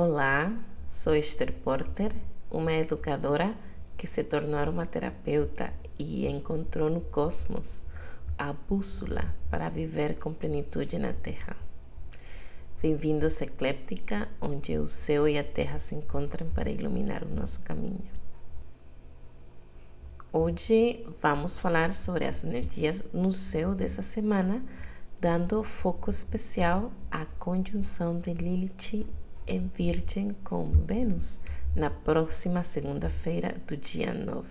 Olá, sou Esther Porter, uma educadora que se tornou aromaterapeuta e encontrou no cosmos a bússola para viver com plenitude na Terra. Bem-vindos a Ecléptica, onde o céu e a terra se encontram para iluminar o nosso caminho. Hoje vamos falar sobre as energias no céu dessa semana, dando foco especial à conjunção de Lilith em Virgem com Vênus na próxima segunda-feira do dia 9.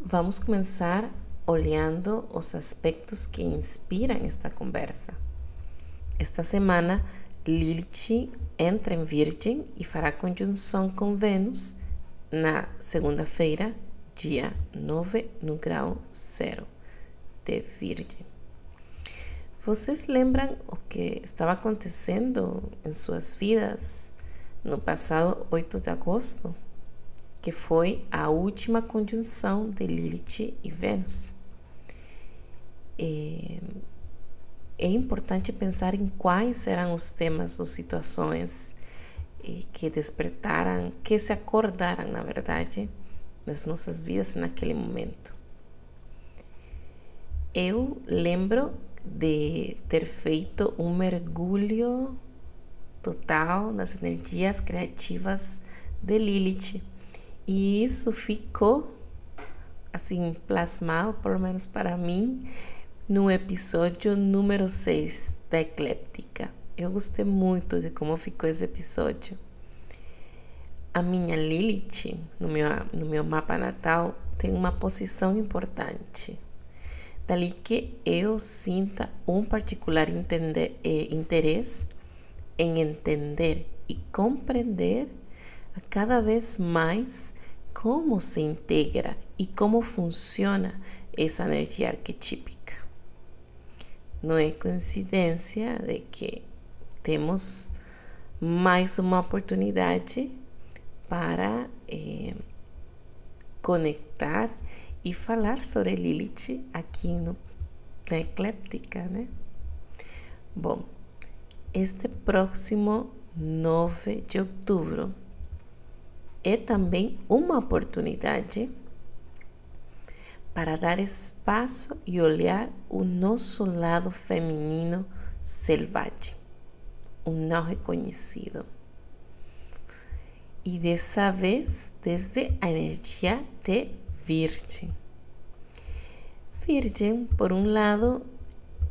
Vamos começar olhando os aspectos que inspiram esta conversa. Esta semana, Lilith entra em Virgem e fará conjunção com Vênus na segunda-feira, dia 9 no grau zero de Virgem. Vocês lembram o que estava acontecendo em suas vidas no passado 8 de agosto, que foi a última conjunção de Lilith e Vênus? E é importante pensar em quais eram os temas ou situações que despertaram, que se acordaram, na verdade, nas nossas vidas naquele momento. Eu lembro de ter feito um mergulho total nas energias criativas de Lilith e isso ficou assim plasmado, pelo menos para mim, no episódio número 6 da Ecléptica. Eu gostei muito de como ficou esse episódio a minha Lilith no meu, no meu mapa natal tem uma posição importante. Dali que eu sinta um particular entender, eh, interesse em entender e compreender a cada vez mais como se integra e como funciona essa energia arquetípica. Não é coincidência de que temos mais uma oportunidade para eh, conectar e falar sobre Lilith aqui no, na Ecléptica, né? Bom, este próximo 9 de outubro é também uma oportunidade para dar espaço e olhar o nosso lado feminino selvagem, o não reconhecido e dessa vez desde a energia de Virgem. Virgem, por um lado,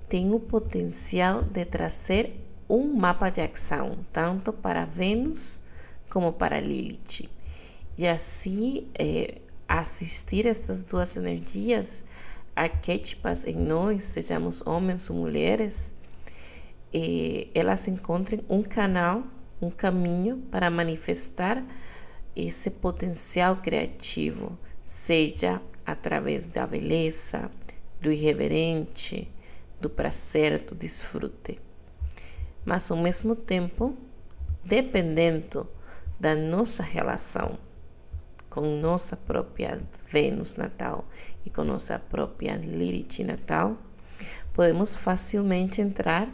tem o potencial de trazer um mapa de ação, tanto para Vênus como para Lilith. E assim, é, assistir estas duas energias arquétipas em nós, sejamos homens ou mulheres, é, elas encontrem um canal um caminho para manifestar esse potencial criativo, seja através da beleza, do irreverente, do prazer, do desfrute. Mas ao mesmo tempo, dependendo da nossa relação com nossa própria Vênus natal e com nossa própria Lilith natal, podemos facilmente entrar,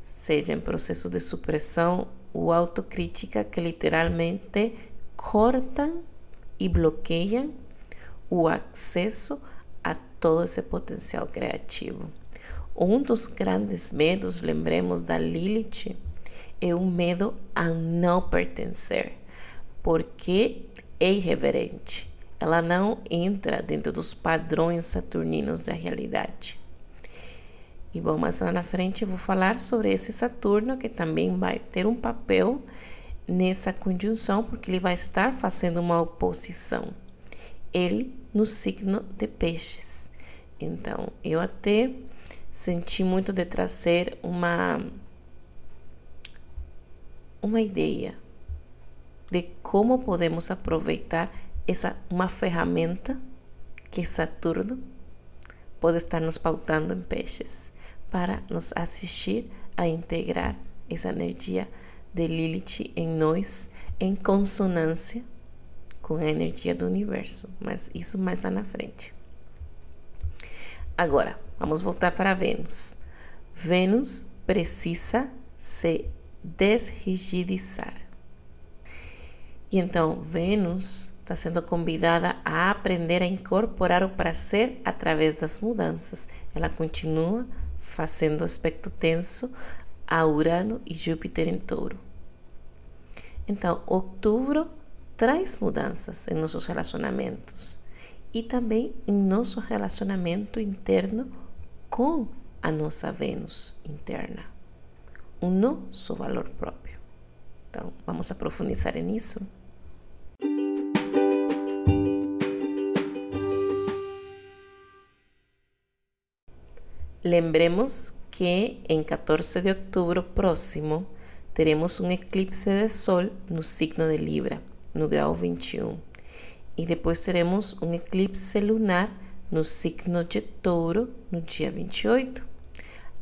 seja em processo de supressão o autocrítica que literalmente cortam e bloqueiam o acesso a todo esse potencial criativo. Um dos grandes medos, lembremos da Lilith, é o medo a não pertencer, porque é irreverente. Ela não entra dentro dos padrões saturninos da realidade. E bom, mais lá na frente eu vou falar sobre esse Saturno que também vai ter um papel nessa conjunção, porque ele vai estar fazendo uma oposição. Ele no signo de Peixes. Então, eu até senti muito de trazer uma uma ideia de como podemos aproveitar essa uma ferramenta que Saturno pode estar nos pautando em peixes para nos assistir a integrar essa energia de Lilith em nós em consonância com a energia do universo, mas isso mais lá na frente. Agora, vamos voltar para Vênus. Vênus precisa se desrigidizar. E então, Vênus está sendo convidada a aprender a incorporar o prazer através das mudanças. Ela continua fazendo aspecto tenso a Urano e Júpiter em Touro. Então, outubro traz mudanças em nossos relacionamentos e também em nosso relacionamento interno com a nossa Vênus interna, o nosso valor próprio. Então, vamos aprofundar nisso? Lembremos que em 14 de outubro próximo teremos um eclipse de Sol no signo de Libra, no grau 21. E depois teremos um eclipse lunar no signo de Touro, no dia 28.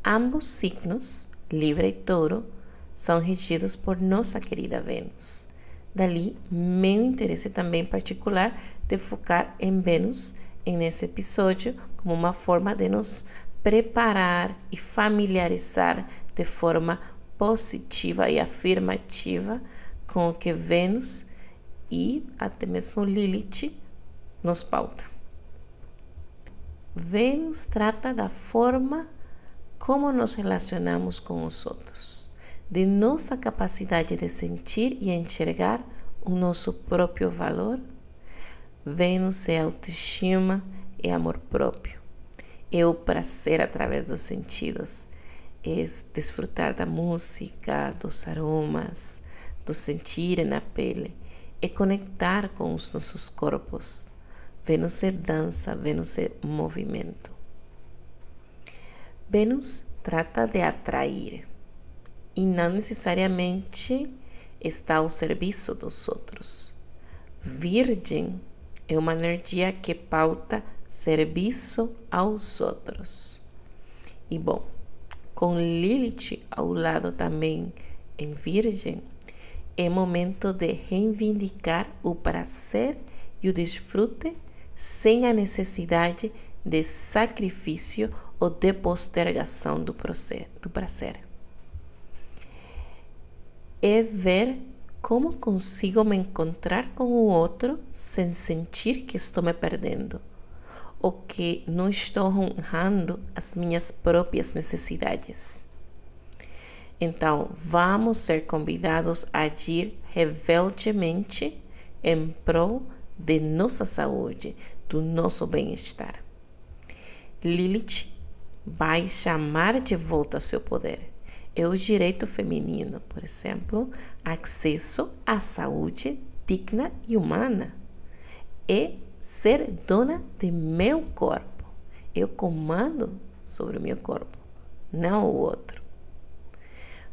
Ambos signos, Libra e Touro, são regidos por nossa querida Vênus. Dali, meu interesse também particular de focar em Vênus nesse episódio como uma forma de nos preparar e familiarizar de forma positiva e afirmativa com o que Vênus e até mesmo Lilith nos pauta. Vênus trata da forma como nos relacionamos com os outros, de nossa capacidade de sentir e enxergar o nosso próprio valor. Vênus é autoestima e amor próprio. É o prazer através dos sentidos é desfrutar da música, dos aromas, do sentir na pele, é conectar com os nossos corpos. Vênus é dança, Vênus é movimento. Vênus trata de atrair e não necessariamente está ao serviço dos outros. Virgem é uma energia que pauta serviço aos outros. E bom, com Lilith ao lado também em Virgem, é momento de reivindicar o prazer e o desfrute sem a necessidade de sacrifício ou de postergação do, prazer, do prazer. É ver como consigo me encontrar com o outro sem sentir que estou me perdendo ou que não estou honrando as minhas próprias necessidades. Então, vamos ser convidados a agir rebeldemente em prol de nossa saúde, do nosso bem-estar. Lilith vai chamar de volta seu poder. É o direito feminino, por exemplo, acesso à saúde digna e humana. É ser dona de meu corpo. Eu comando sobre o meu corpo, não o outro.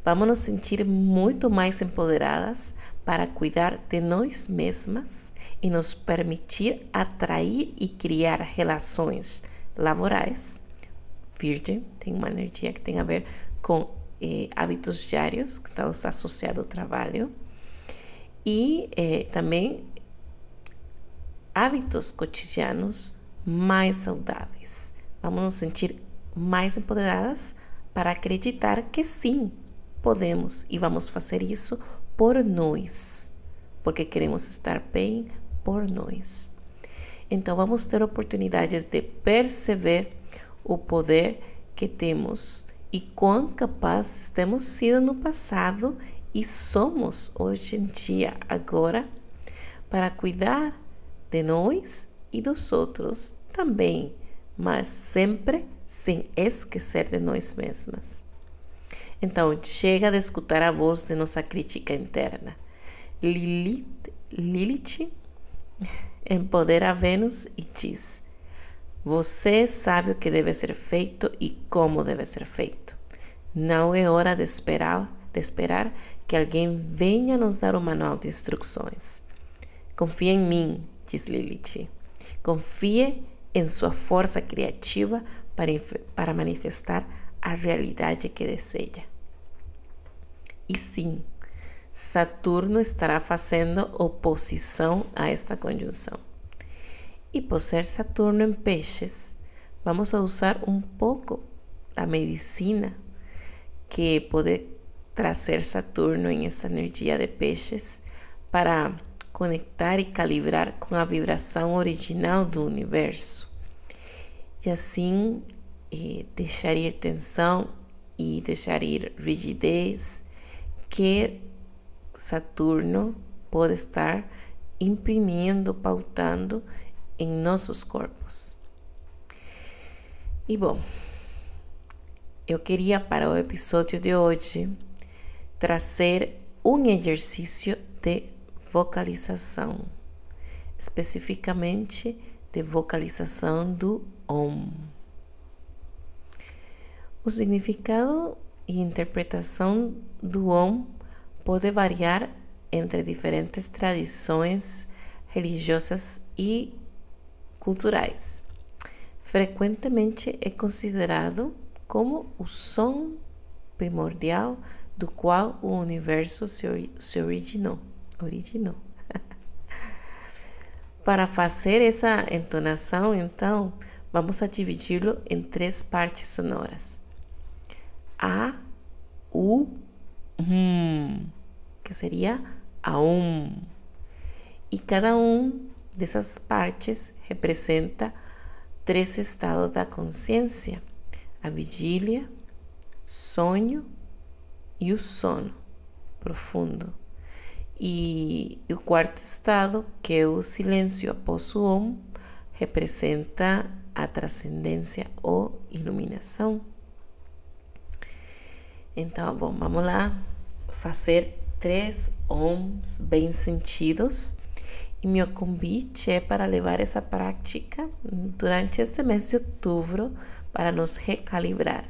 Vamos nos sentir muito mais empoderadas para cuidar de nós mesmas e nos permitir atrair e criar relações laborais. Virgem tem uma energia que tem a ver com eh, hábitos diários, que está associado ao trabalho, e eh, também hábitos cotidianos mais saudáveis. Vamos nos sentir mais empoderadas para acreditar que sim, podemos e vamos fazer isso por nós, porque queremos estar bem por nós. Então vamos ter oportunidades de perceber o poder que temos e quão capazes temos sido no passado e somos hoje em dia, agora, para cuidar de nós e dos outros também, mas sempre sem esquecer de nós mesmas. Então, chega de escutar a voz de nossa crítica interna. Lilith, Lilith empodera Vênus e diz: Você sabe o que deve ser feito e como deve ser feito. Não é hora de esperar, de esperar que alguém venha nos dar um manual de instruções. Confia em mim, diz Lilith. Confie em sua força criativa para, para manifestar a realidade que deseja. E sim, Saturno estará fazendo oposição a esta conjunção. E por ser Saturno em peixes, vamos a usar um pouco da medicina que pode trazer Saturno em essa energia de peixes para conectar e calibrar com a vibração original do universo. E assim eh, deixar ir tensão e deixar ir rigidez que Saturno pode estar imprimindo, pautando em nossos corpos. E bom, eu queria para o episódio de hoje trazer um exercício de vocalização, especificamente de vocalização do Om. O significado e interpretação do Om pode variar entre diferentes tradições religiosas e culturais. Frequentemente é considerado como o som primordial do qual o universo se, se originou. Originou. Para fazer essa entonação, então, vamos a dividi-lo em três partes sonoras. A, U, hum, que seria a um. E cada um dessas partes representa três estados da consciência: a vigília, sonho e o sono profundo. E o quarto estado, que é o silêncio após o Om, representa a transcendência ou iluminação. Então, bom, vamos lá fazer três OMs bem sentidos. E meu convite é para levar essa prática durante este mês de outubro para nos recalibrar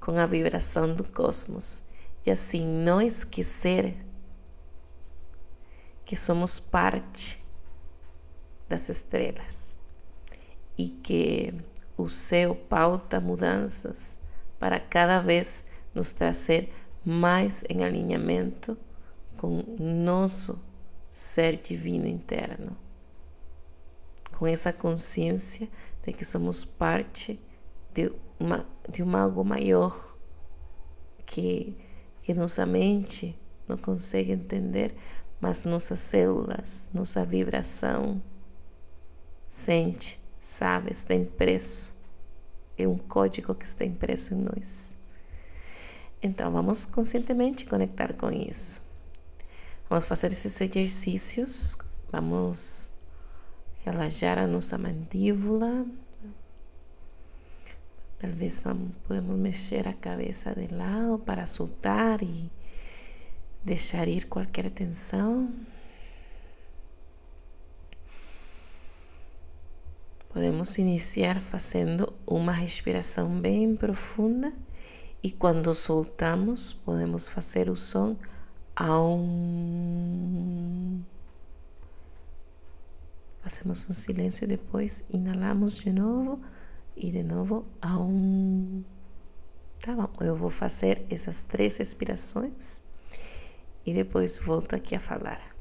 com a vibração do cosmos e assim não esquecer que somos parte das estrelas e que o céu pauta mudanças para cada vez nos trazer mais em alinhamento com nosso ser divino interno, com essa consciência de que somos parte de, uma, de um algo maior que, que nossa mente não consegue entender, mas nossas células, nossa vibração sente, sabe, está impresso. É um código que está impresso em nós. Então, vamos conscientemente conectar com isso. Vamos fazer esses exercícios. Vamos relaxar a nossa mandíbula. Talvez vamos, podemos mexer a cabeça de lado para soltar e deixar ir qualquer tensão. Podemos iniciar fazendo uma respiração bem profunda e quando soltamos, podemos fazer o som aum. Fazemos um silêncio e depois inalamos de novo e de novo aum. Tá bom, eu vou fazer essas três respirações e depois volto aqui a falar.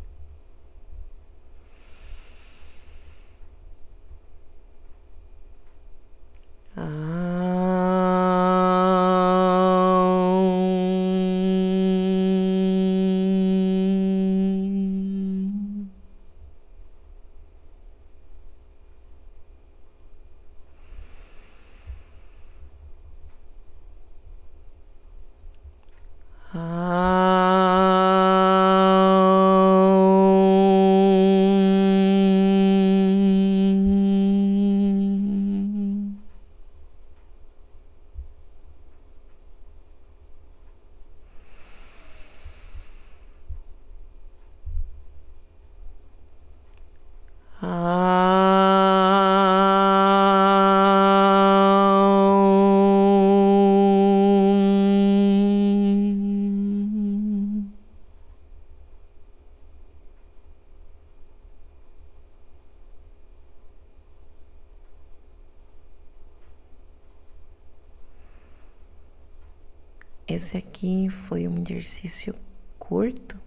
Esse aqui foi um exercício curto,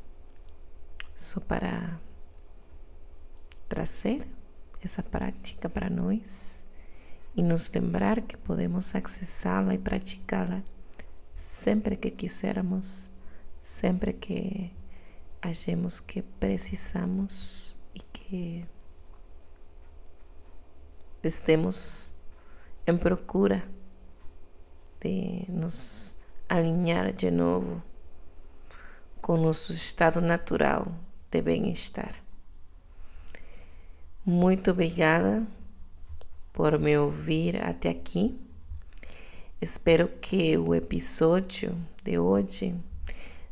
só para trazer essa prática para nós e nos lembrar que podemos acessá-la e praticá-la sempre que quisermos, sempre que achemos que precisamos e que estemos em procura de nos alinhar de novo com nosso estado natural de bem-estar. Muito obrigada por me ouvir até aqui. Espero que o episódio de hoje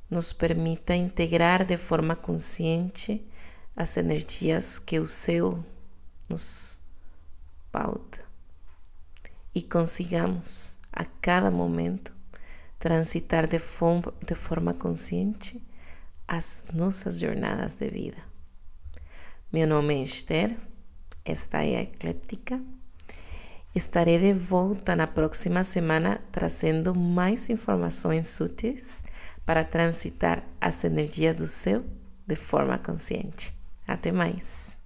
nos permita integrar de forma consciente as energias que o céu nos pauta e consigamos a cada momento transitar de, de forma consciente as nossas jornadas de vida. Meu nome é Esther, esta é a Ecléptica. Estarei de volta na próxima semana trazendo mais informações úteis para transitar as energias do céu de forma consciente. Até mais!